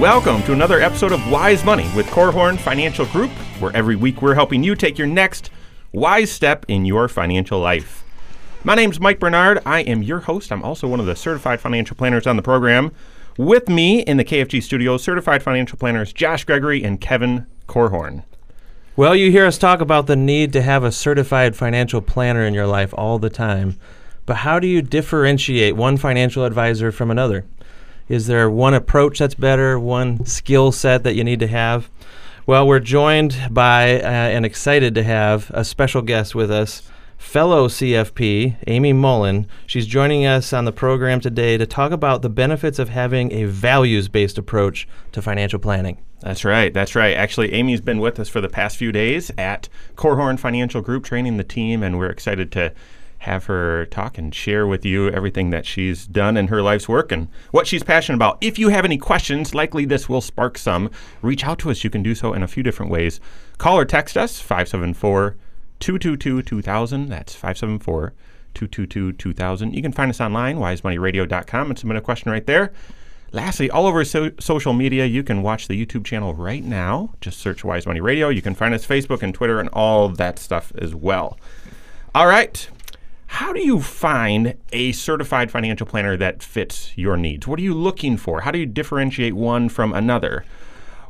Welcome to another episode of Wise Money with Korhorn Financial Group, where every week we're helping you take your next wise step in your financial life. My name's Mike Bernard. I am your host. I'm also one of the certified financial planners on the program. With me in the KFG studio, certified financial planners Josh Gregory and Kevin Korhorn. Well, you hear us talk about the need to have a certified financial planner in your life all the time. But how do you differentiate one financial advisor from another? Is there one approach that's better, one skill set that you need to have? Well, we're joined by uh, and excited to have a special guest with us, fellow CFP, Amy Mullen. She's joining us on the program today to talk about the benefits of having a values based approach to financial planning. That's right. That's right. Actually, Amy's been with us for the past few days at Korhorn Financial Group, training the team, and we're excited to have her talk and share with you everything that she's done in her life's work and what she's passionate about. If you have any questions, likely this will spark some. Reach out to us. You can do so in a few different ways. Call or text us 574 222 2000. That's 574 222 2000. You can find us online, wisemoneyradio.com, and submit a question right there. Lastly, all over so- social media, you can watch the YouTube channel right now. Just search Wise Money Radio. You can find us Facebook and Twitter and all that stuff as well. All right. How do you find a certified financial planner that fits your needs? What are you looking for? How do you differentiate one from another?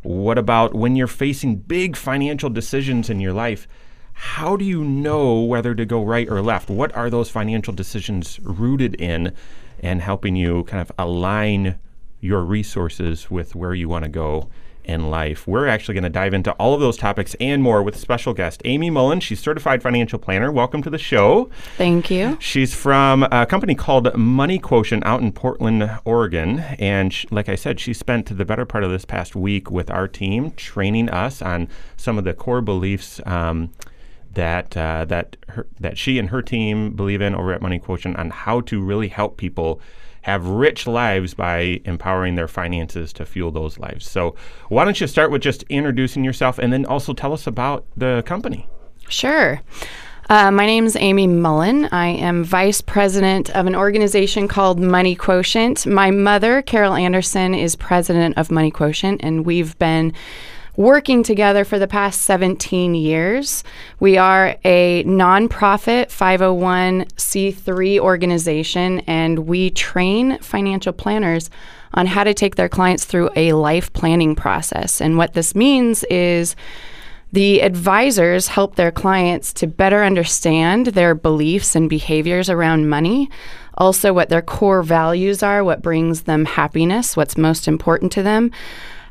What about when you're facing big financial decisions in your life? How do you know whether to go right or left? What are those financial decisions rooted in and helping you kind of align your resources with where you want to go in life. We're actually going to dive into all of those topics and more with special guest Amy Mullen. She's certified financial planner. Welcome to the show. Thank you. She's from a company called Money Quotient out in Portland, Oregon, and sh- like I said, she spent the better part of this past week with our team training us on some of the core beliefs. Um, that uh, that her, that she and her team believe in over at Money Quotient on how to really help people have rich lives by empowering their finances to fuel those lives. So, why don't you start with just introducing yourself and then also tell us about the company? Sure. Uh, my name is Amy Mullen. I am vice president of an organization called Money Quotient. My mother, Carol Anderson, is president of Money Quotient, and we've been working together for the past 17 years. We are a nonprofit 501c3 organization, and we train financial planners on how to take their clients through a life planning process. And what this means is the advisors help their clients to better understand their beliefs and behaviors around money, also what their core values are, what brings them happiness, what's most important to them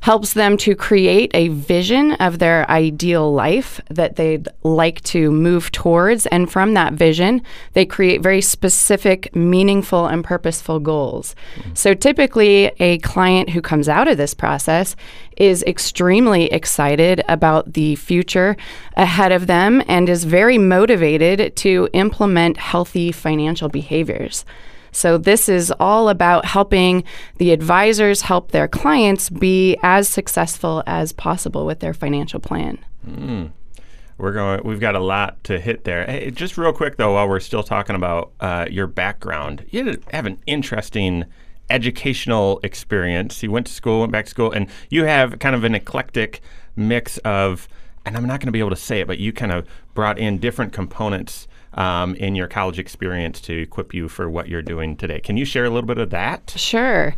helps them to create a vision of their ideal life that they'd like to move towards. And from that vision, they create very specific, meaningful, and purposeful goals. Mm-hmm. So typically, a client who comes out of this process is extremely excited about the future ahead of them and is very motivated to implement healthy financial behaviors. So, this is all about helping the advisors help their clients be as successful as possible with their financial plan. Mm. We're going. We've got a lot to hit there. Hey, just real quick though, while we're still talking about uh, your background, you have an interesting educational experience. You went to school, went back to school, and you have kind of an eclectic mix of. And I'm not going to be able to say it, but you kind of brought in different components um, in your college experience to equip you for what you're doing today. Can you share a little bit of that? Sure.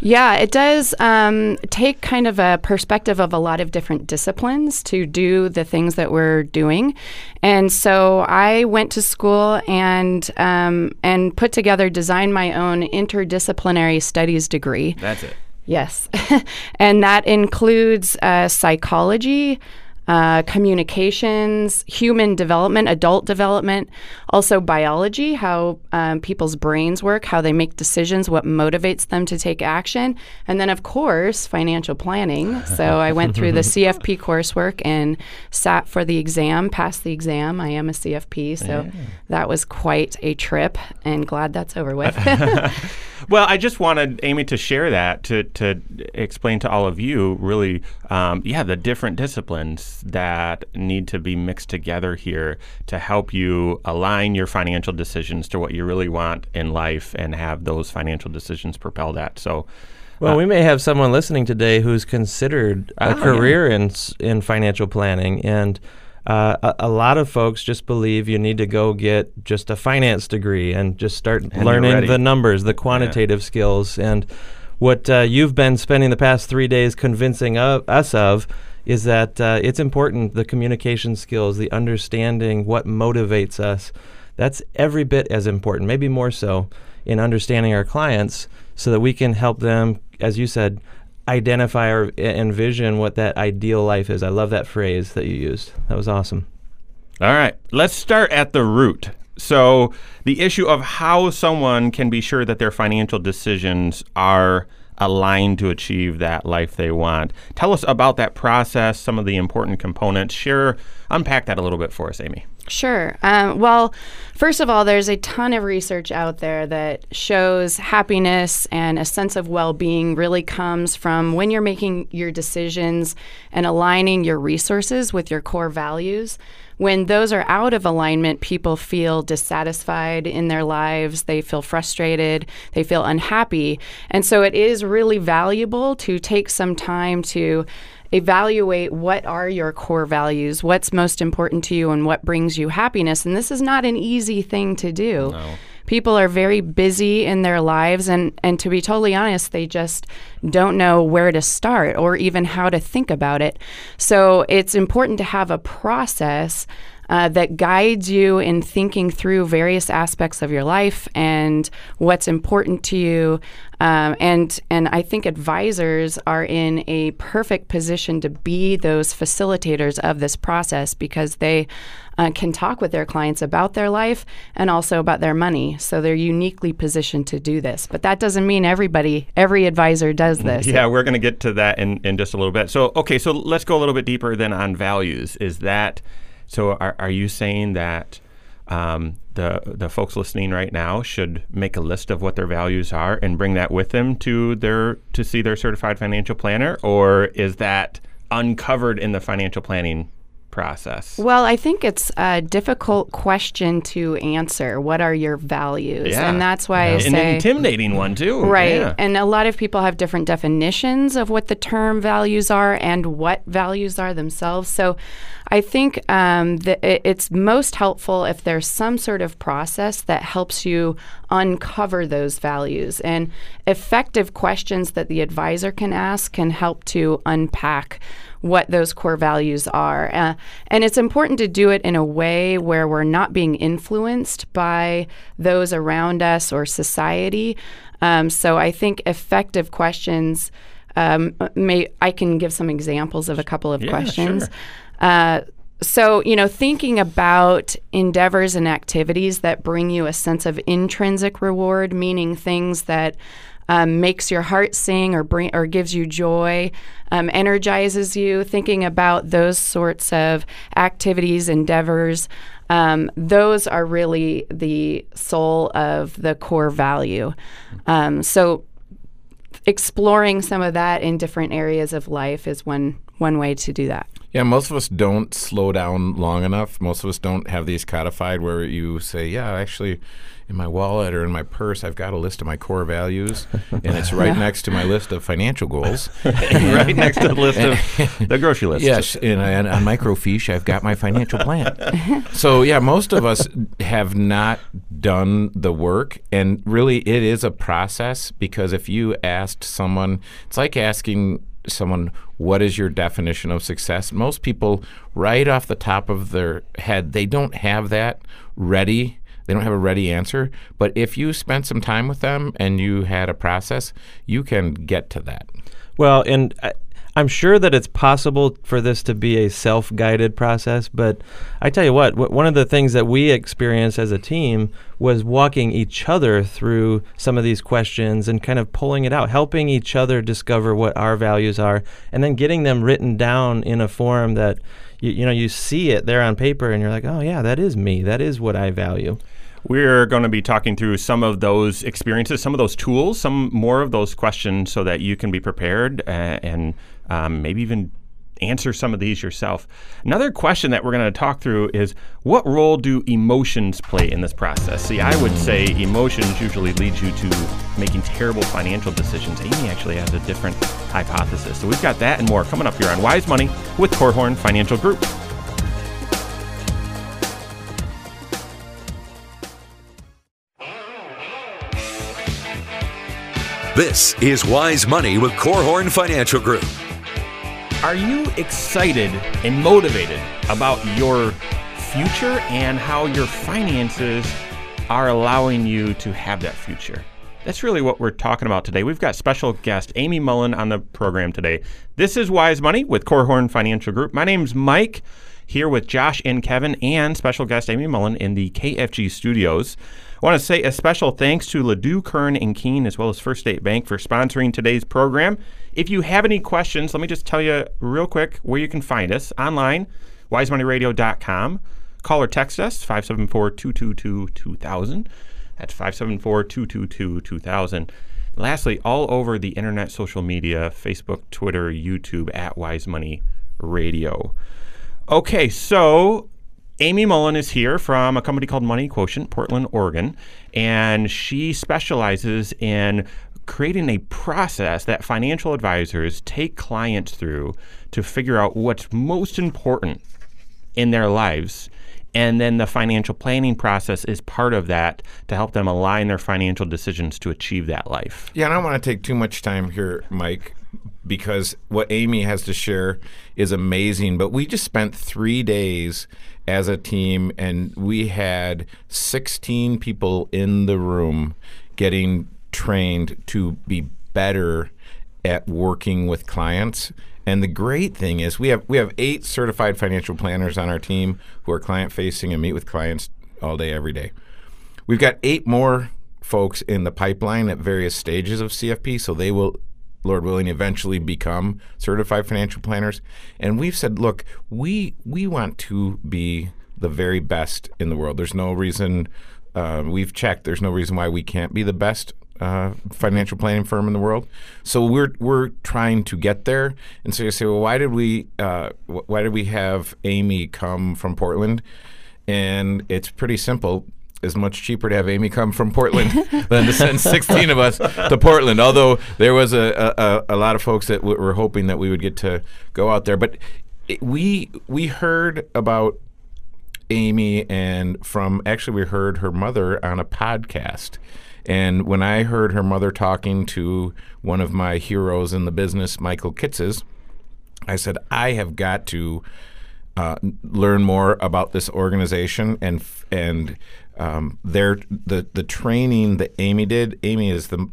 Yeah, it does um, take kind of a perspective of a lot of different disciplines to do the things that we're doing, and so I went to school and um, and put together, designed my own interdisciplinary studies degree. That's it. Yes, and that includes uh, psychology, uh, communications, human development, adult development, also biology, how um, people's brains work, how they make decisions, what motivates them to take action, and then, of course, financial planning. So I went through the CFP coursework and sat for the exam, passed the exam. I am a CFP, so yeah. that was quite a trip, and glad that's over with. well, I just wanted Amy to share that to to explain to all of you, really, um, yeah, the different disciplines that need to be mixed together here to help you align your financial decisions to what you really want in life and have those financial decisions propel that. So, well, uh, we may have someone listening today who's considered a oh, career yeah. in in financial planning, and uh, a, a, lot of folks just believe you need to go get just a finance degree and just start and learning the numbers, the quantitative yeah. skills, and what uh, you've been spending the past three days convincing of, us of is that uh, it's important the communication skills, the understanding what motivates us. That's every bit as important, maybe more so, in understanding our clients so that we can help them, as you said, identify or envision what that ideal life is. I love that phrase that you used. That was awesome. All right, let's start at the root. So, the issue of how someone can be sure that their financial decisions are aligned to achieve that life they want. Tell us about that process, some of the important components. Share, unpack that a little bit for us, Amy. Sure. Um, well, first of all, there's a ton of research out there that shows happiness and a sense of well being really comes from when you're making your decisions and aligning your resources with your core values when those are out of alignment, people feel dissatisfied in their lives, they feel frustrated, they feel unhappy. And so it is really valuable to take some time to evaluate what are your core values, what's most important to you, and what brings you happiness. And this is not an easy thing to do. No people are very busy in their lives and and to be totally honest they just don't know where to start or even how to think about it. So it's important to have a process uh, that guides you in thinking through various aspects of your life and what's important to you. Um, and and I think advisors are in a perfect position to be those facilitators of this process because they uh, can talk with their clients about their life and also about their money. So they're uniquely positioned to do this. But that doesn't mean everybody, every advisor does this. Yeah, we're going to get to that in, in just a little bit. So, okay, so let's go a little bit deeper then on values. Is that so? Are, are you saying that? Um, the the folks listening right now should make a list of what their values are and bring that with them to their to see their certified financial planner, or is that uncovered in the financial planning process? Well, I think it's a difficult question to answer. What are your values? Yeah. And that's why yeah. I say an intimidating one too. Right. Yeah. And a lot of people have different definitions of what the term values are and what values are themselves. So I think um, that it's most helpful if there's some sort of process that helps you uncover those values. And effective questions that the advisor can ask can help to unpack what those core values are. Uh, and it's important to do it in a way where we're not being influenced by those around us or society. Um, so I think effective questions. Um, may I can give some examples of a couple of yeah, questions. Sure. Uh, so, you know, thinking about endeavors and activities that bring you a sense of intrinsic reward, meaning things that um, makes your heart sing or bring or gives you joy, um, energizes you. Thinking about those sorts of activities, endeavors, um, those are really the soul of the core value. Um, so, exploring some of that in different areas of life is one one way to do that. Yeah, most of us don't slow down long enough. Most of us don't have these codified where you say, "Yeah, actually, in my wallet or in my purse, I've got a list of my core values, and it's right yeah. next to my list of financial goals. right next to the list of the grocery list. Yes, and, and on microfiche, I've got my financial plan. so yeah, most of us have not done the work, and really, it is a process because if you asked someone, it's like asking someone what is your definition of success most people right off the top of their head they don't have that ready they don't have a ready answer. But if you spent some time with them and you had a process, you can get to that. Well, and I, I'm sure that it's possible for this to be a self guided process, but I tell you what, w- one of the things that we experienced as a team was walking each other through some of these questions and kind of pulling it out, helping each other discover what our values are, and then getting them written down in a form that you, you know you see it there on paper and you're like, oh, yeah, that is me. That is what I value. We're going to be talking through some of those experiences, some of those tools, some more of those questions so that you can be prepared uh, and um, maybe even answer some of these yourself. Another question that we're going to talk through is what role do emotions play in this process? See, I would say emotions usually lead you to making terrible financial decisions. Amy actually has a different hypothesis. So we've got that and more coming up here on Wise Money with Korhorn Financial Group. This is Wise Money with Korhorn Financial Group. Are you excited and motivated about your future and how your finances are allowing you to have that future? That's really what we're talking about today. We've got special guest Amy Mullen on the program today. This is Wise Money with Korhorn Financial Group. My name's Mike, here with Josh and Kevin and special guest Amy Mullen in the KFG studios. I want to say a special thanks to Ladue, Kern, and Kuehn, as well as First State Bank for sponsoring today's program. If you have any questions, let me just tell you real quick where you can find us online, wisemoneyradio.com. Call or text us, 574 222 2000. That's 574 222 2000. Lastly, all over the internet, social media, Facebook, Twitter, YouTube, at Wise Money Radio. Okay, so Amy Mullen is here from a company called Money Quotient, Portland, Oregon, and she specializes in creating a process that financial advisors take clients through to figure out what's most important in their lives. And then the financial planning process is part of that to help them align their financial decisions to achieve that life. Yeah, I don't want to take too much time here, Mike, because what Amy has to share is amazing. But we just spent three days as a team, and we had 16 people in the room getting trained to be better at working with clients. And the great thing is we have we have eight certified financial planners on our team who are client facing and meet with clients all day every day. We've got eight more folks in the pipeline at various stages of CFP, so they will Lord willing, eventually become certified financial planners. And we've said, look, we we want to be the very best in the world. There's no reason uh, we've checked. There's no reason why we can't be the best uh, financial planning firm in the world. So we're we're trying to get there. And so you say, well, why did we uh, why did we have Amy come from Portland? And it's pretty simple is much cheaper to have Amy come from Portland than to send 16 of us to Portland. Although there was a, a, a lot of folks that w- were hoping that we would get to go out there, but it, we we heard about Amy and from actually we heard her mother on a podcast. And when I heard her mother talking to one of my heroes in the business, Michael Kitces, I said, I have got to uh, learn more about this organization and and um, their the the training that Amy did. Amy is the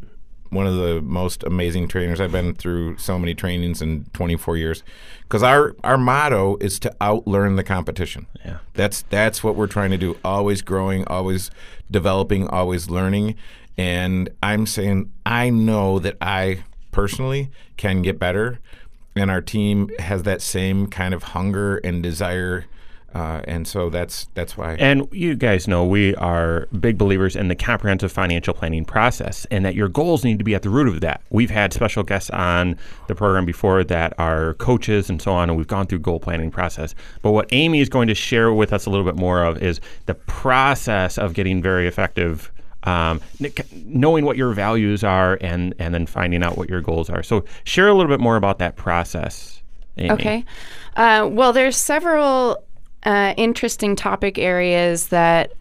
one of the most amazing trainers. I've been through so many trainings in 24 years. Because our our motto is to outlearn the competition. Yeah, that's that's what we're trying to do. Always growing, always developing, always learning. And I'm saying I know that I personally can get better, and our team has that same kind of hunger and desire uh, and so that's that's why. And you guys know we are big believers in the comprehensive financial planning process, and that your goals need to be at the root of that. We've had special guests on the program before that are coaches and so on, and we've gone through goal planning process. But what Amy is going to share with us a little bit more of is the process of getting very effective um, knowing what your values are and and then finding out what your goals are. So share a little bit more about that process. Amy. Okay. Uh, well, there's several uh, interesting topic areas that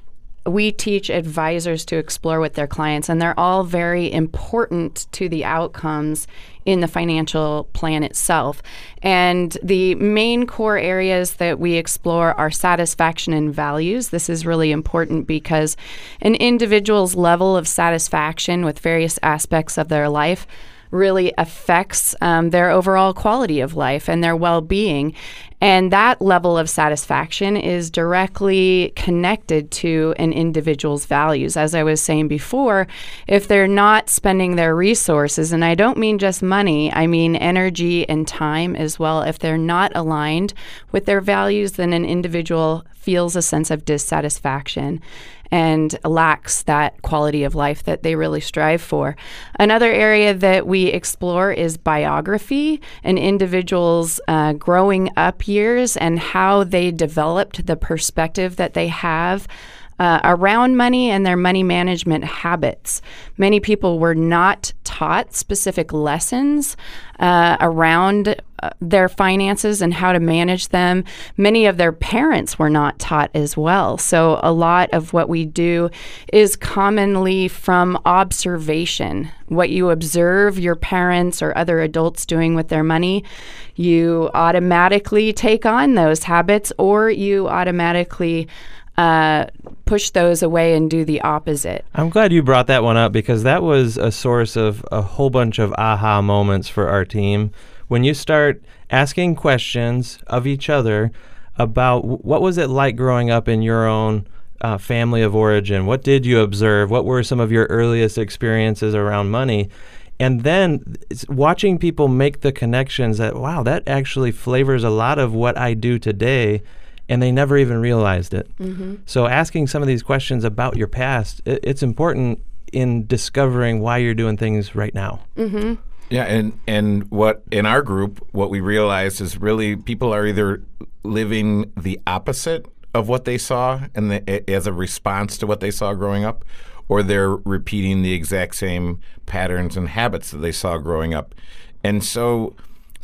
we teach advisors to explore with their clients, and they're all very important to the outcomes in the financial plan itself. And the main core areas that we explore are satisfaction and values. This is really important because an individual's level of satisfaction with various aspects of their life really affects um, their overall quality of life and their well being. And that level of satisfaction is directly connected to an individual's values. As I was saying before, if they're not spending their resources, and I don't mean just money, I mean energy and time as well, if they're not aligned with their values, then an individual feels a sense of dissatisfaction and lacks that quality of life that they really strive for. Another area that we explore is biography, an individual's uh, growing up years and how they developed the perspective that they have uh, around money and their money management habits. Many people were not taught specific lessons uh, around uh, their finances and how to manage them. Many of their parents were not taught as well. So, a lot of what we do is commonly from observation. What you observe your parents or other adults doing with their money, you automatically take on those habits or you automatically uh, push those away and do the opposite. I'm glad you brought that one up because that was a source of a whole bunch of aha moments for our team. When you start asking questions of each other about what was it like growing up in your own uh, family of origin, what did you observe, what were some of your earliest experiences around money, and then watching people make the connections that wow, that actually flavors a lot of what I do today and they never even realized it. Mm-hmm. So asking some of these questions about your past, it, it's important in discovering why you're doing things right now. Mm-hmm. Yeah, and and what in our group, what we realized is really people are either living the opposite of what they saw and the, as a response to what they saw growing up, or they're repeating the exact same patterns and habits that they saw growing up, and so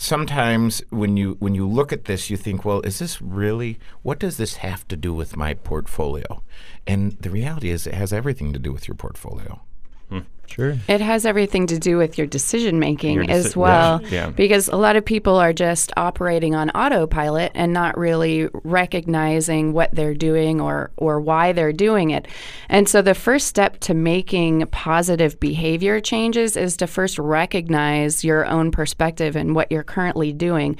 sometimes when you when you look at this, you think, well, is this really? What does this have to do with my portfolio? And the reality is, it has everything to do with your portfolio. Hmm. Sure. It has everything to do with your decision making Your deci- as well. yeah, yeah. Because a lot of people are just operating on autopilot and not really recognizing what they're doing or, or why they're doing it. And so the first step to making positive behavior changes is to first recognize your own perspective and what you're currently doing.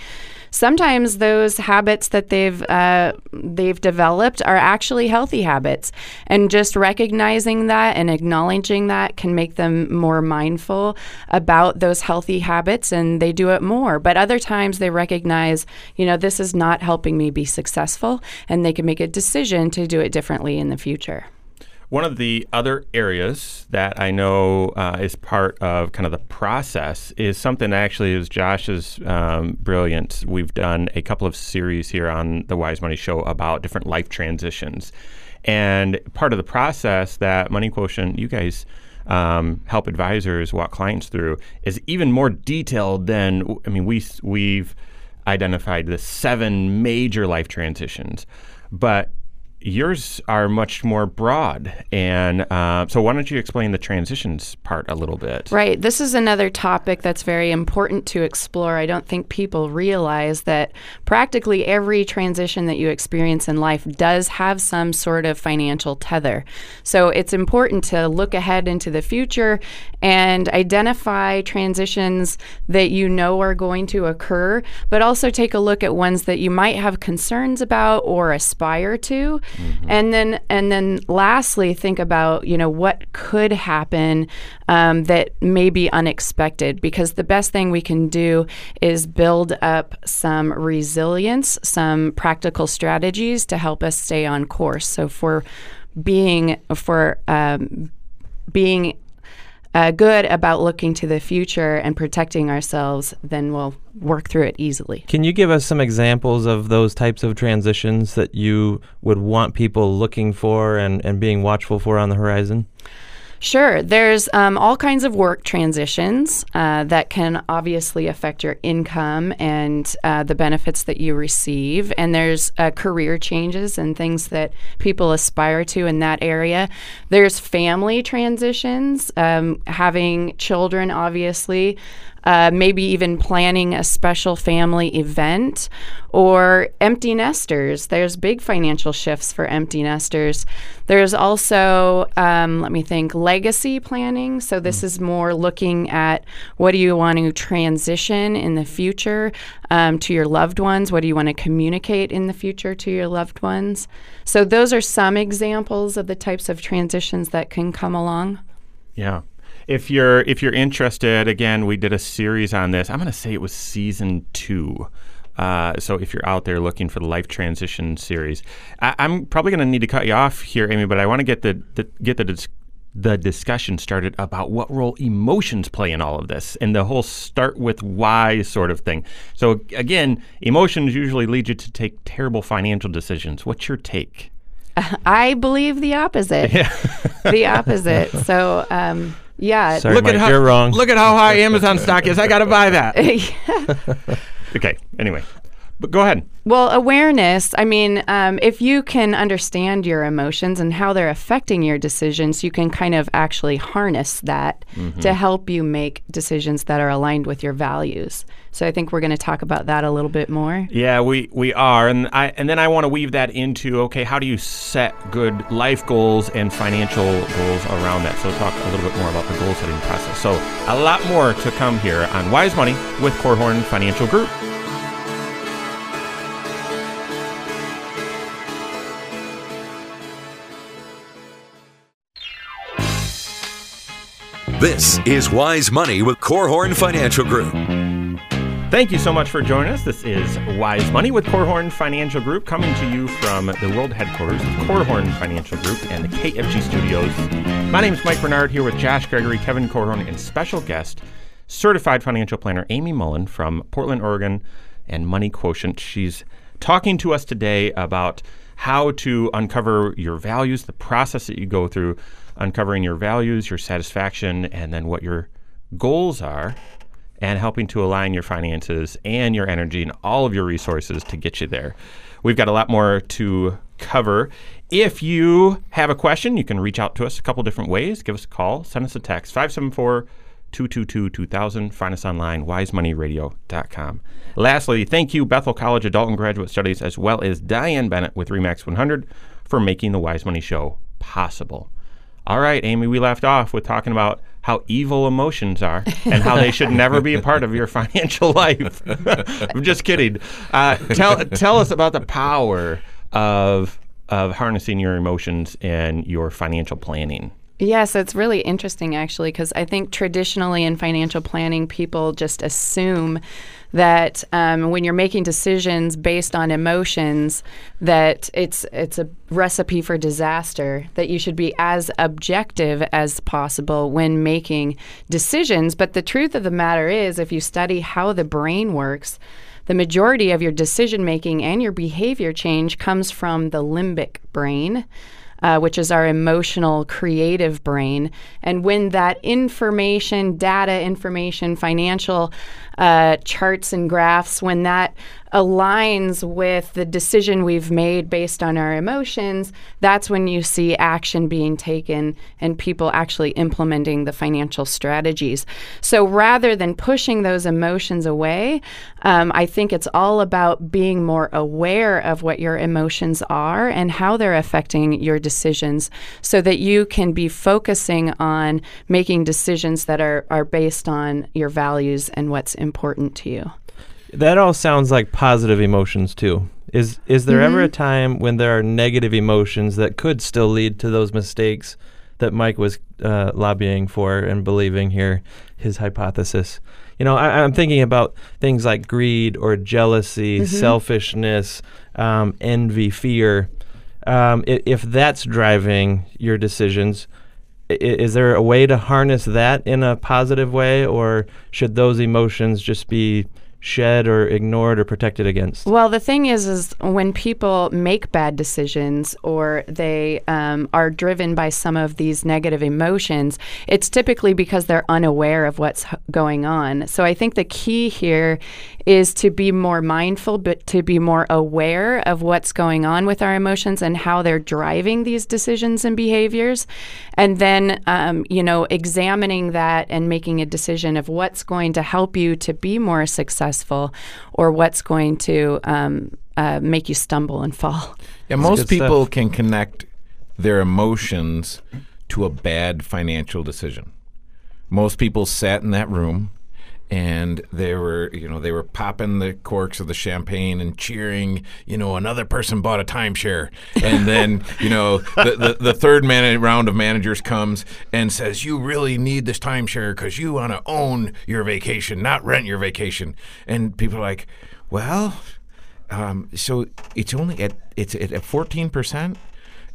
Sometimes those habits that they've uh, they've developed are actually healthy habits, and just recognizing that and acknowledging that can make them more mindful about those healthy habits, and they do it more. But other times they recognize, you know, this is not helping me be successful, and they can make a decision to do it differently in the future. One of the other areas that I know uh, is part of kind of the process is something actually is Josh's um, brilliant. We've done a couple of series here on the Wise Money Show about different life transitions. And part of the process that Money Quotient, you guys um, help advisors walk clients through is even more detailed than, I mean, we, we've identified the seven major life transitions. But yours are much more broad. And uh, so, why don't you explain the transitions part a little bit? Right. This is another topic that's very important to explore. I don't think people realize that practically every transition that you experience in life does have some sort of financial tether. So it's important to look ahead into the future and identify transitions that you know are going to occur, but also take a look at ones that you might have concerns about or aspire to. And then and then lastly think about, you know, what could happen um, that may be unexpected because the best thing we can do is build up some resilience, some practical strategies to help us stay on course. So for being for um, being uh, good about looking to the future and protecting ourselves, then we'll work through it easily. Can you give us some examples of those types of transitions that you would want people looking for and, and being watchful for on the horizon? Sure. There's um, all kinds of work transitions uh, that can obviously affect your income and uh, the benefits that you receive. And there's uh, career changes and things that people aspire to in that area. There's family transitions, um, having children, obviously. Uh, maybe even planning a special family event, or empty nesters. There's big financial shifts for empty nesters. There's also, um, let me think, legacy planning. So this is more looking at what do you want to transition in the future um, to your loved ones? What do you want to communicate in the future to your loved ones? So those are some examples of the types of transitions that can come along. Yeah. If you're if you're interested, again, we did a series on this. I'm going to say it was season two. Uh, so if you're out there looking for the life transition series, I, am probably going to need to cut you off here, Amy. But I want to get the, the get the dis- the discussion started about what role emotions play in all of this and the whole start with why sort of thing. So again, emotions usually lead you to take terrible financial decisions. What's your take? I believe the opposite. Yeah. the opposite. So, um, yeah. Sorry, look Mike, at how you're wrong. Look at how high Amazon stock is. I got to buy that. okay. Anyway, but go ahead. Well, awareness, I mean, um, if you can understand your emotions and how they're affecting your decisions, you can kind of actually harness that to help you make decisions that are aligned with your values. So I think we're going to talk about that a little bit more. Yeah, we, we are, and I and then I want to weave that into okay, how do you set good life goals and financial goals around that? So talk a little bit more about the goal setting process. So a lot more to come here on Wise Money with Korhorn Financial Group. This is Wise Money with Korhorn Financial Group. Thank you so much for joining us. This is Wise Money with Korhorn Financial Group coming to you from the world headquarters of Korhorn Financial Group and the KFG studios. My name is Mike Bernard here with Josh Gregory, Kevin Korhorn, and special guest, certified financial planner Amy Mullen from Portland, Oregon, and Money Quotient. She's talking to us today about how to uncover your values, the process that you go through, uncovering your values, your satisfaction, and then what your goals are and helping to align your finances and your energy and all of your resources to get you there. We've got a lot more to cover. If you have a question, you can reach out to us a couple different ways. Give us a call, send us a text 574 222 2000. Find us online, wisemoneyradio.com. Lastly, thank you, Bethel College Adult and Graduate Studies, as well as Diane Bennett with Remax 100 for making the Wise Money Show possible. All right, Amy, we left off with talking about how evil emotions are and how they should never be a part of your financial life. I'm just kidding. Uh, tell tell us about the power of of harnessing your emotions and your financial planning. Yes, it's really interesting actually, because I think traditionally in financial planning, people just assume that um, when you're making decisions based on emotions, that it's it's a recipe for disaster. That you should be as objective as possible when making decisions. But the truth of the matter is, if you study how the brain works. The majority of your decision making and your behavior change comes from the limbic brain, uh, which is our emotional, creative brain. And when that information, data information, financial uh, charts and graphs, when that aligns with the decision we've made based on our emotions, that's when you see action being taken and people actually implementing the financial strategies. So rather than pushing those emotions away, um, I think it's all about being more aware of what your emotions are and how they're affecting your decisions so that you can be focusing on making decisions that are, are based on your values and what's important to you. That all sounds like positive emotions too. Is is there ever a time when there are negative emotions that could still lead to those mistakes that Mike was uh, lobbying for and believing here, his hypothesis? You know, I, I'm thinking about things like greed or jealousy, selfishness, um, envy, fear. Um, i- if that's driving your decisions, i- is there a way to harness that in a positive way, or should those emotions just be shed or ignored or protected against? Well, the thing is, is when people make bad decisions or they um, are driven by some of these negative emotions, it's typically because they're unaware of what's going on. So I think the key here is to be more mindful, but to be more aware of what's going on with our emotions and how they're driving these decisions and behaviors. And then, um, you know, examining that and making a decision of what's going to help you to be more successful or what's going to um, uh, make you stumble and fall. Yeah, most people stuff. can connect their emotions to a bad financial decision. Most people sat in that room and they were, you know, they were popping the corks of the champagne and cheering, you know, another person bought a timeshare. And then, you know, the, the, the third man- round of managers comes and says, you really need this timeshare because you want to own your vacation, not rent your vacation. And people are like, well, um, so it's only at it's at fourteen percent,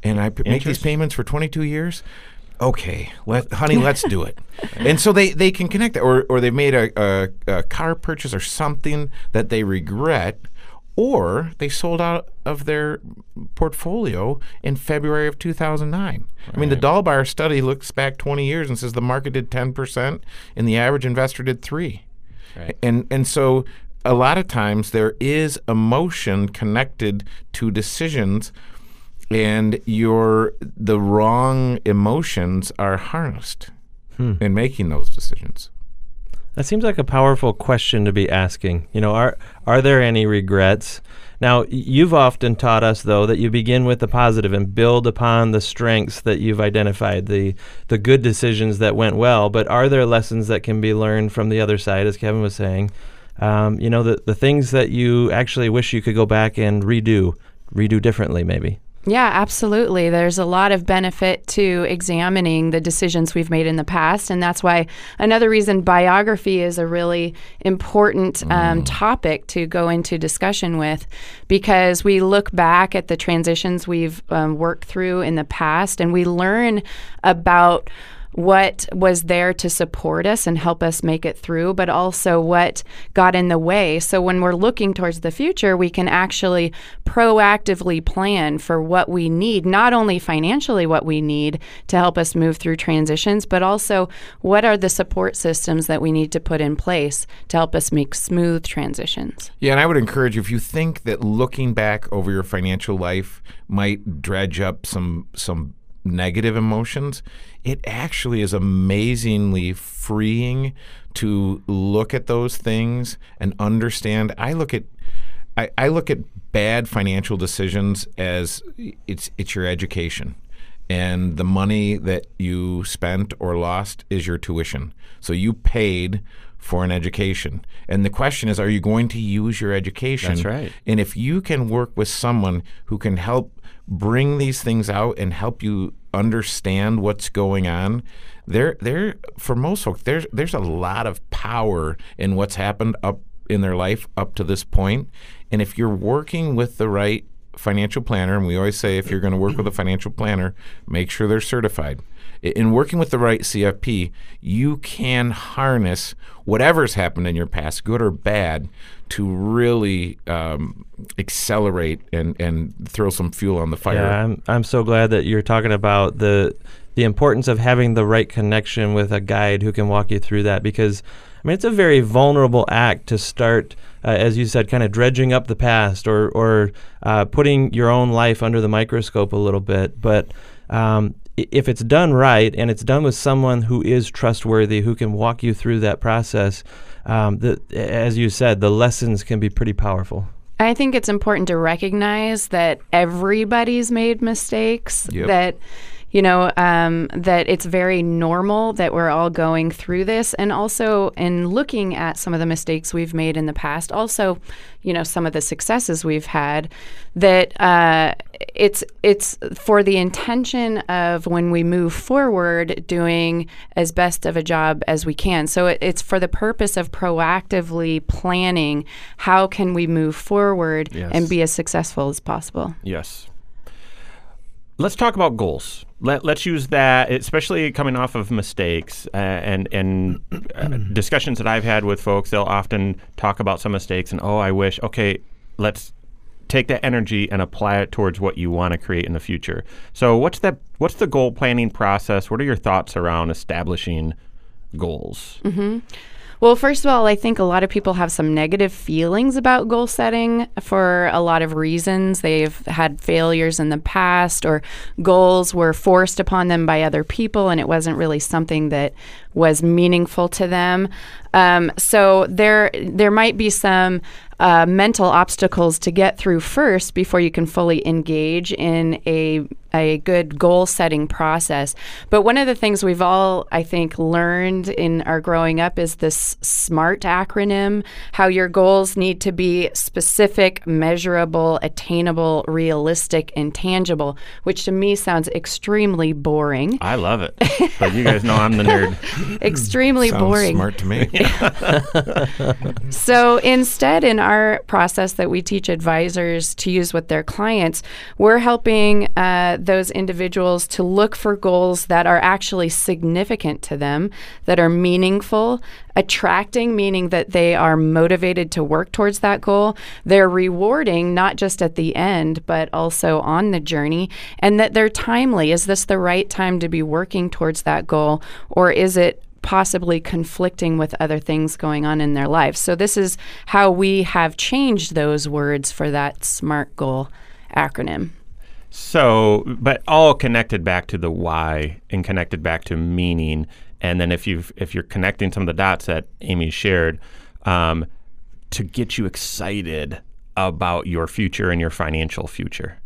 and I p- make these payments for twenty two years. Okay, let honey, let's do it. And so they, they can connect that, or or they've made a, a, a car purchase or something that they regret, or they sold out of their portfolio in February of two thousand nine. I mean, the Dalbar study looks back twenty years and says the market did ten percent, and the average investor did three. right. And and so a lot of times there is emotion connected to decisions and your the wrong emotions are harnessed in making those decisions. That seems like a powerful question to be asking. You know, are are there any regrets? Now, you've often taught us though that you begin with the positive and build upon the strengths that you've identified, the the good decisions that went well, but are there lessons that can be learned from the other side as Kevin was saying? Um, you know, the the things that you actually wish you could go back and redo, redo differently maybe. Yeah, absolutely. There's a lot of benefit to examining the decisions we've made in the past. And that's why another reason biography is a really important um, topic to go into discussion with because we look back at the transitions we've um, worked through in the past and we learn about what was there to support us and help us make it through, but also what got in the way. So when we're looking towards the future, we can actually proactively plan for what we need, not only financially what we need to help us move through transitions, but also what are the support systems that we need to put in place to help us make smooth transitions. Yeah, and I would encourage you if you think that looking back over your financial life might dredge up some some negative emotions, it actually is amazingly freeing to look at those things and understand. I look at I, I look at bad financial decisions as it's it's your education. And the money that you spent or lost is your tuition. So you paid for an education. And the question is, are you going to use your education? That's right. And if you can work with someone who can help bring these things out and help you understand what's going on, there there for most folks there's there's a lot of power in what's happened up in their life up to this point. And if you're working with the right financial planner, and we always say if you're going to work with a financial planner, make sure they're certified. In working with the right CFP, you can harness whatever's happened in your past, good or bad, to really um, accelerate and, and throw some fuel on the fire. Yeah, I'm I'm so glad that you're talking about the the importance of having the right connection with a guide who can walk you through that because I mean it's a very vulnerable act to start uh, as you said kind of dredging up the past or or uh, putting your own life under the microscope a little bit but um, if it's done right and it's done with someone who is trustworthy who can walk you through that process um, the, as you said the lessons can be pretty powerful I think it's important to recognize that everybody's made mistakes. Yep. That you know um, that it's very normal that we're all going through this, and also in looking at some of the mistakes we've made in the past, also you know some of the successes we've had. That uh, it's it's for the intention of when we move forward, doing as best of a job as we can. So it, it's for the purpose of proactively planning how can we move forward Yes. and be as successful as possible. Yes. Let's talk about goals. Let, let's use that, especially coming off of mistakes uh, and and uh, discussions that I've had with folks. They'll often talk about some mistakes and oh, I wish. Okay, let's take that energy and apply it towards what you want to create in the future. So, what's that? What's the goal planning process? What are your thoughts around establishing goals? Well, first of all, I think a lot of people have some negative feelings about goal setting for a lot of reasons. They've had failures in the past, or goals were forced upon them by other people, and it wasn't really something that was meaningful to them. Um, so there, there might be some uh, mental obstacles to get through first before you can fully engage in a a good goal setting process. But one of the things we've all, I think, learned in our growing up is this SMART acronym how your goals need to be specific, measurable, attainable, realistic, and tangible, which to me sounds extremely boring. I love it. but you guys know I'm the nerd. extremely Sounds boring. smart to me. So instead, in our process that we teach advisors to use with their clients, we're helping uh, those individuals to look for goals that are actually significant to them, that are meaningful, attracting, meaning that they are motivated to work towards that goal. They're rewarding, not just at the end, but also on the journey, and that they're timely. Is this the right time to be working towards that goal, or is it possibly conflicting with other things going on in their life. So, this is how we have changed those words for that SMART goal acronym. So, but all connected back to the why and connected back to meaning. And then if you if you're connecting some of the dots that Amy shared, um, to get you excited about your future and your financial future,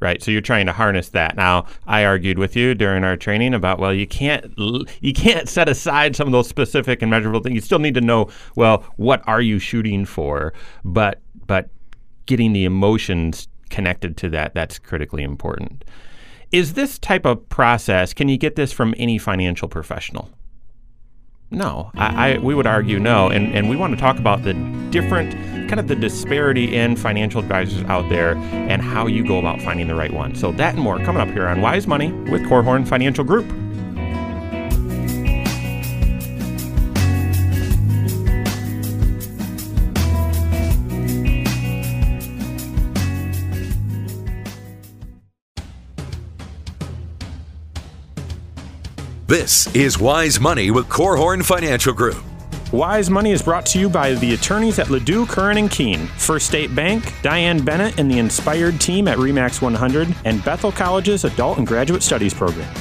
right? So you're trying to harness that. Now, I argued with you during our training about well, you can't you can't set aside some of those specific and measurable things. You still need to know well, what are you shooting for? But but getting the emotions connected to that that's critically important. Is this type of process? Can you get this from any financial professional? No, I, I, we would argue no, and, and we want to talk about the different kind of the disparity in financial advisors out there and how you go about finding the right one. So that and more coming up here on Wise Money with Korhorn Financial Group. This is Wise Money with Korhorn Financial Group. Wise Money is brought to you by the attorneys at Ladue, Curran and Kuehn, First State Bank, Diane Bennett and the Inspired team at Remax 100, and Bethel College's Adult and Graduate Studies program.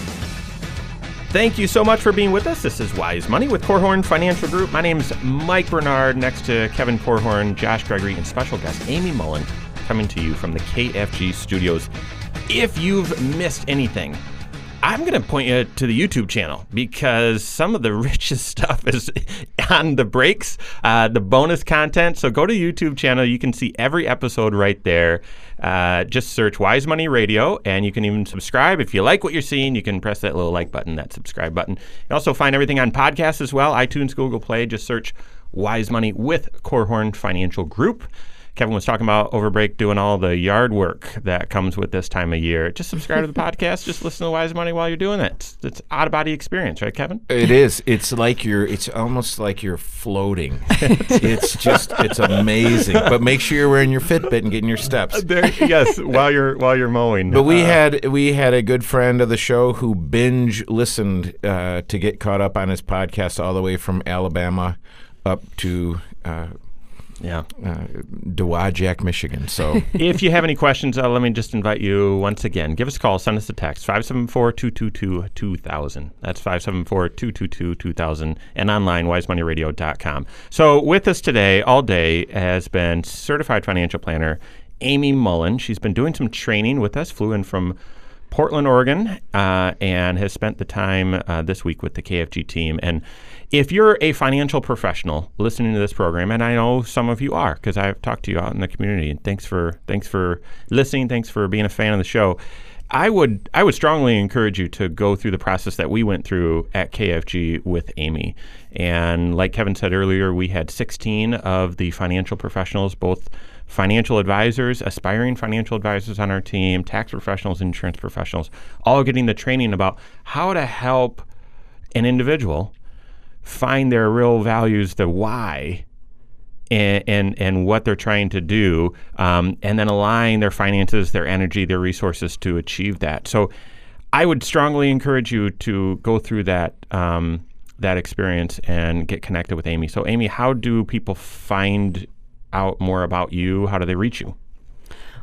Thank you so much for being with us. This is Wise Money with Korhorn Financial Group. My name is Mike Bernard, next to Kevin Korhorn, Josh Gregory, and special guest Amy Mullen, coming to you from the KFG studios. If you've missed anything, I'm going to point you to the YouTube channel because some of the richest stuff is on the breaks, uh, the bonus content. So go to YouTube channel. You can see every episode right there. Uh, just search Wise Money Radio, and you can even subscribe. If you like what you're seeing, you can press that little like button, that subscribe button. You also find everything on podcasts as well iTunes, Google Play. Just search Wise Money with Korhorn Financial Group. Kevin was talking about over break doing all the yard work that comes with this time of year. Just subscribe to the podcast. Just listen to Wise Money while you're doing it. It's, it's out of body experience, right, Kevin? It is. It's like you're. It's almost like you're floating. it's just. It's amazing. But make sure you're wearing your Fitbit and getting your steps. There, yes, while you're while you're mowing. But we Uh, had we had a good friend of the show who binge listened uh, to get caught up on his podcast all the way from Alabama up to uh, yeah. uh, Dowagiac, Michigan. So if you have any questions, uh, let me just invite you once again. Give us a call, send us a text, 574 222 2000. That's 574 222 2000, and online, wisemoneyradio.com. So, with us today, all day, has been certified financial planner Amy Mullen. She's been doing some training with us, flew in from Portland, Oregon, uh, and has spent the time uh, this week with the KFG team. And if you're a financial professional listening to this program, and I know some of you are because I've talked to you out in the community, and thanks for thanks for listening, thanks for being a fan of the show. I would I would strongly encourage you to go through the process that we went through at KFG with Amy. And like Kevin said earlier, we had 16 of the financial professionals, both financial advisors, aspiring financial advisors on our team, tax professionals, insurance professionals, all getting the training about how to help an individual find their real values, the why, and and, and what they're trying to do, um, and then align their finances, their energy, their resources to achieve that. So, I would strongly encourage you to go through that. Um, that experience and get connected with Amy. So, Amy, how do people find out more about you? How do they reach you?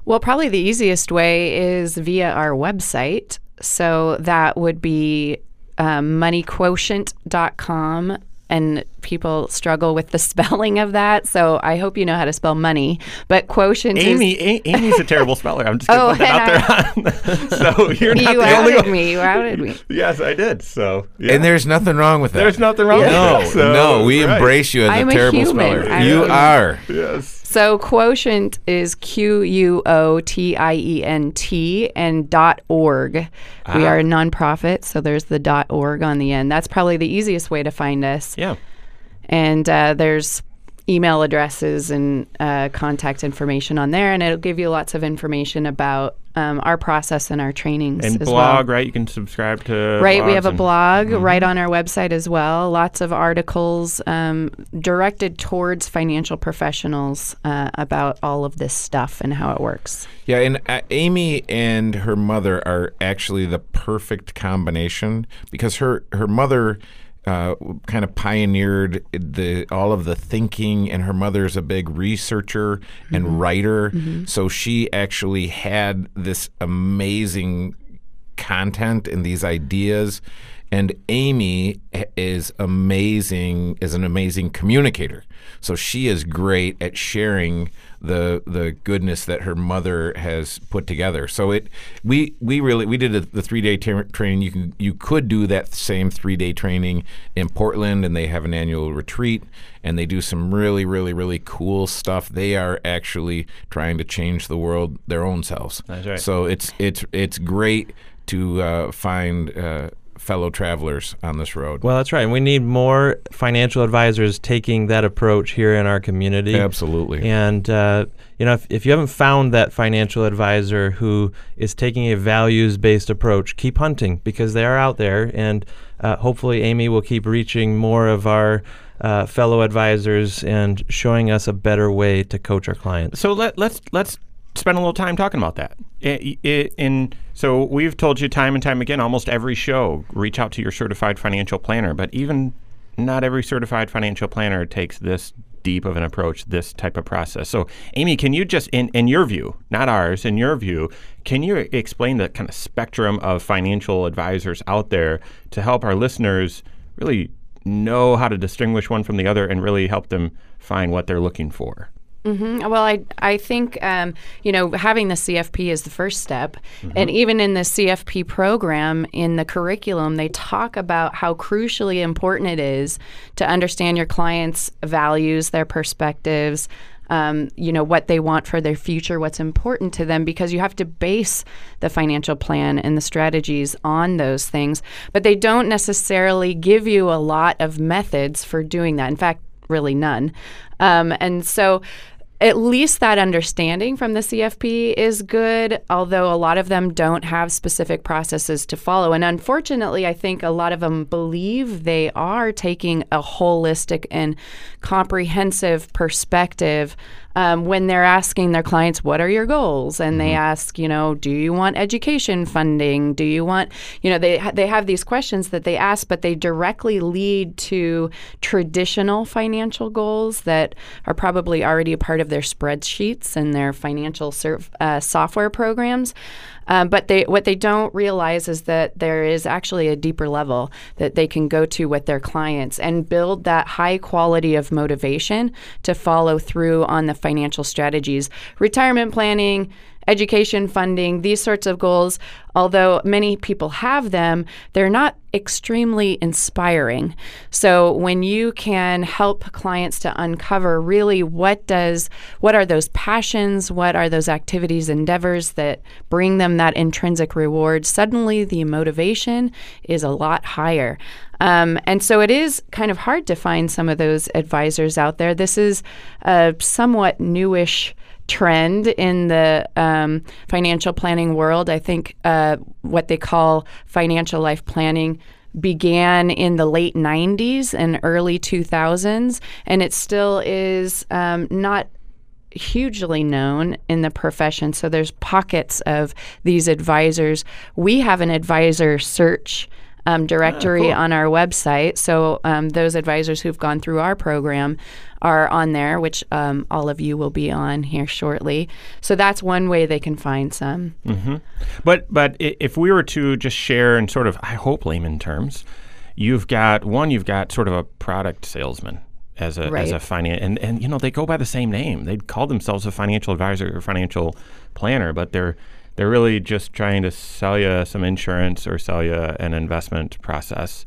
Well, probably the easiest way is via our website. So that would be um, moneyquotient.com and people struggle with the spelling of that. So I hope you know how to spell money. But quotient Amy, is. A- Amy's a terrible speller. I'm just going to Oh, put that out there. so you're not You the only outed one. me. You outed me. Yes, I did. So yeah. And there's nothing wrong with that. there's nothing wrong No, with that. So, no, we right. embrace you as I'm a a terrible human. speller. I'm you a- are. Yes. So quotient is Q U O T I E N T and dot org. We ah. are a nonprofit, so there's the dot org on the end. That's probably the easiest way to find us. Yeah. And uh, there's email addresses and uh, contact information on there, and it'll give you lots of information about um, our process and our trainings And as blog, well. right? You can subscribe to. Right, we have blogs a and- blog right on our website as well. Lots of articles um, directed towards financial professionals uh, about all of this stuff and how it works. Yeah, and uh, Amy and her mother are actually the perfect combination because her her mother uh, kind of pioneered the all of the thinking, and her mother's a big researcher and writer. So she actually had this amazing content and these ideas. And Amy is amazing, is an amazing communicator. So she is great at sharing the the goodness that her mother has put together. So it we we really we did a, the three day tra- training. You can you could do that same three day training in Portland, and they have an annual retreat, and they do some really really really cool stuff. They are actually trying to change the world their own selves. That's right. So it's it's it's great to uh, find uh, fellow travelers on this road. Well, that's right. And we need more financial advisors taking that approach here in our community. Absolutely. And, uh, you know, if, if you haven't found that financial advisor who is taking a values based approach, keep hunting because they are out there. And uh, hopefully, Amy will keep reaching more of our uh, fellow advisors and showing us a better way to coach our clients. So let let's let's spend a little time talking about that. I- I- in so we've told you time and time again, almost every show, reach out to your certified financial planner. But even not every certified financial planner takes this deep of an approach, this type of process. So, Amy, can you just, in, in your view, not ours, in your view, can you explain the kind of spectrum of financial advisors out there to help our listeners really know how to distinguish one from the other and really help them find what they're looking for? Mhm. Well, I I think um, you know having the CFP is the first step, and even in the CFP program in the curriculum, they talk about how crucially important it is to understand your clients' values, their perspectives. Um, you know what they want for their future, what's important to them, because you have to base the financial plan and the strategies on those things. But they don't necessarily give you a lot of methods for doing that. In fact, really none. Um, and so at least that understanding from the CFP is good, although a lot of them don't have specific processes to follow. And unfortunately, I think a lot of them believe they are taking a holistic and comprehensive perspective um, when they're asking their clients, What are your goals? And they ask, you know, Do you want education funding? Do you want, you know, they, ha- they have these questions that they ask, but they directly lead to traditional financial goals that are probably already a part of their spreadsheets and their financial serv- uh, software programs. Um, but they what they don't realize is that there is actually a deeper level that they can go to with their clients and build that high quality of motivation to follow through on the financial strategies, retirement planning, education funding, these sorts of goals, although many people have them, they're not extremely inspiring. So when you can help clients to uncover really what does what are those passions, what are those activities, endeavors that bring them that intrinsic reward, suddenly the motivation is a lot higher. Um, and so it is kind of hard to find some of those advisors out there. This is a somewhat newish trend in the um, financial planning world. I think uh, what they call financial life planning began in the late 90s and early 2000s, and it still is um, not hugely known in the profession. So there's pockets of these advisors. We have an advisor search um, directory on our website. So um, those advisors who've gone through our program are on there, which um, all of you will be on here shortly. So that's one way they can find some. But but if we were to just share in sort of I hope layman terms, you've got one you've got sort of a product salesman as a as a finance and and you know they go by the same name. They call themselves a financial advisor or financial planner, but they're they're really just trying to sell you some insurance or sell you an investment process.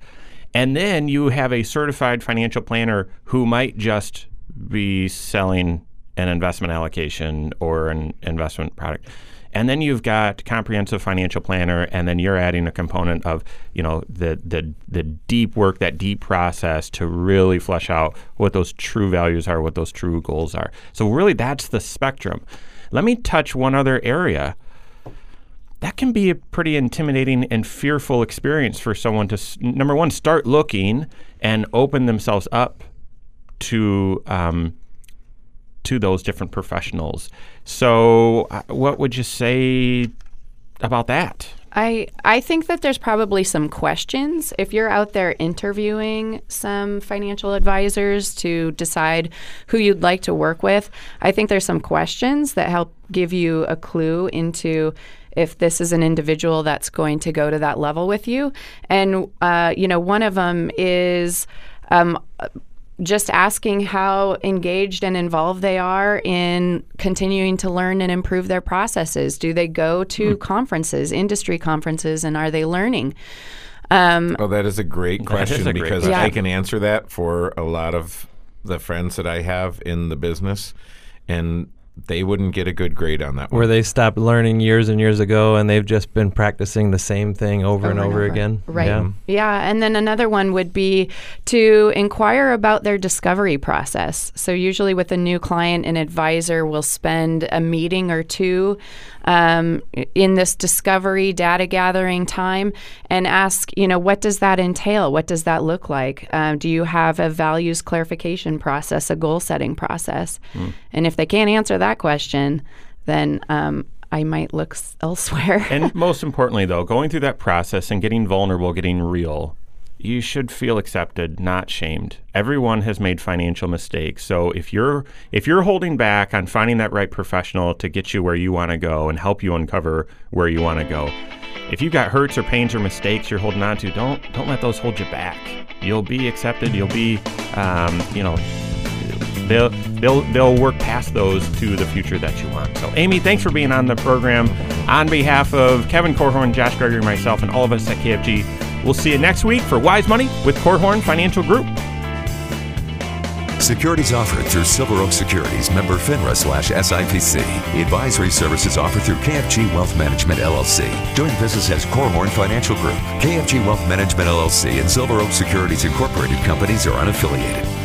And then you have a certified financial planner who might just be selling an investment allocation or an investment product. And then you've got comprehensive financial planner, and then you're adding a component of, you know, the the the deep work, that deep process to really flesh out what those true values are, what those true goals are. So really, that's the spectrum. Let me touch one other area that can be a pretty intimidating and fearful experience for someone to number one start looking and open themselves up to um, to those different professionals. So, uh, what would you say about that? I I think that there's probably some questions if you're out there interviewing some financial advisors to decide who you'd like to work with. I think there's some questions that help give you a clue into if this is an individual that's going to go to that level with you. And uh, you know, one of them is. Um, just asking how engaged and involved they are in continuing to learn and improve their processes. Do they go to conferences, industry conferences, and are they learning? Um, Oh, that is a great question a great because question. I can answer that for a lot of the friends that I have in the business, and they wouldn't get a good grade on that one. Where they stopped learning years and years ago and they've just been practicing the same thing over, and over again. Right. Yeah. Yeah. And then another one would be to inquire about their discovery process. So, usually with a new client, an advisor will spend a meeting or two um, in this discovery data gathering time and ask, you know, what does that entail? What does that look like? Um, do you have a values clarification process, a goal setting process? And if they can't answer that question, then um, I might look s- elsewhere. and most importantly, though, going through that process and getting vulnerable, getting real, you should feel accepted, not shamed. Everyone has made financial mistakes. So if you're if you're holding back on finding that right professional to get you where you want to go and help you uncover where you want to go, if you've got hurts or pains or mistakes you're holding on to, don't don't let those hold you back. You'll be accepted. You'll be, um, you know, they'll they'll they'll work past those to the future that you want. So, Amy, thanks for being on the program. On behalf of Kevin Korhorn, Josh Gregory, myself, and all of us at KFG, we'll see you next week for Wise Money with Korhorn Financial Group. Securities offered through Silver Oak Securities, member FINRA slash SIPC. Advisory services offered through KFG Wealth Management LLC. Doing business as Korhorn Financial Group. KFG Wealth Management LLC and Silver Oak Securities Incorporated companies are unaffiliated.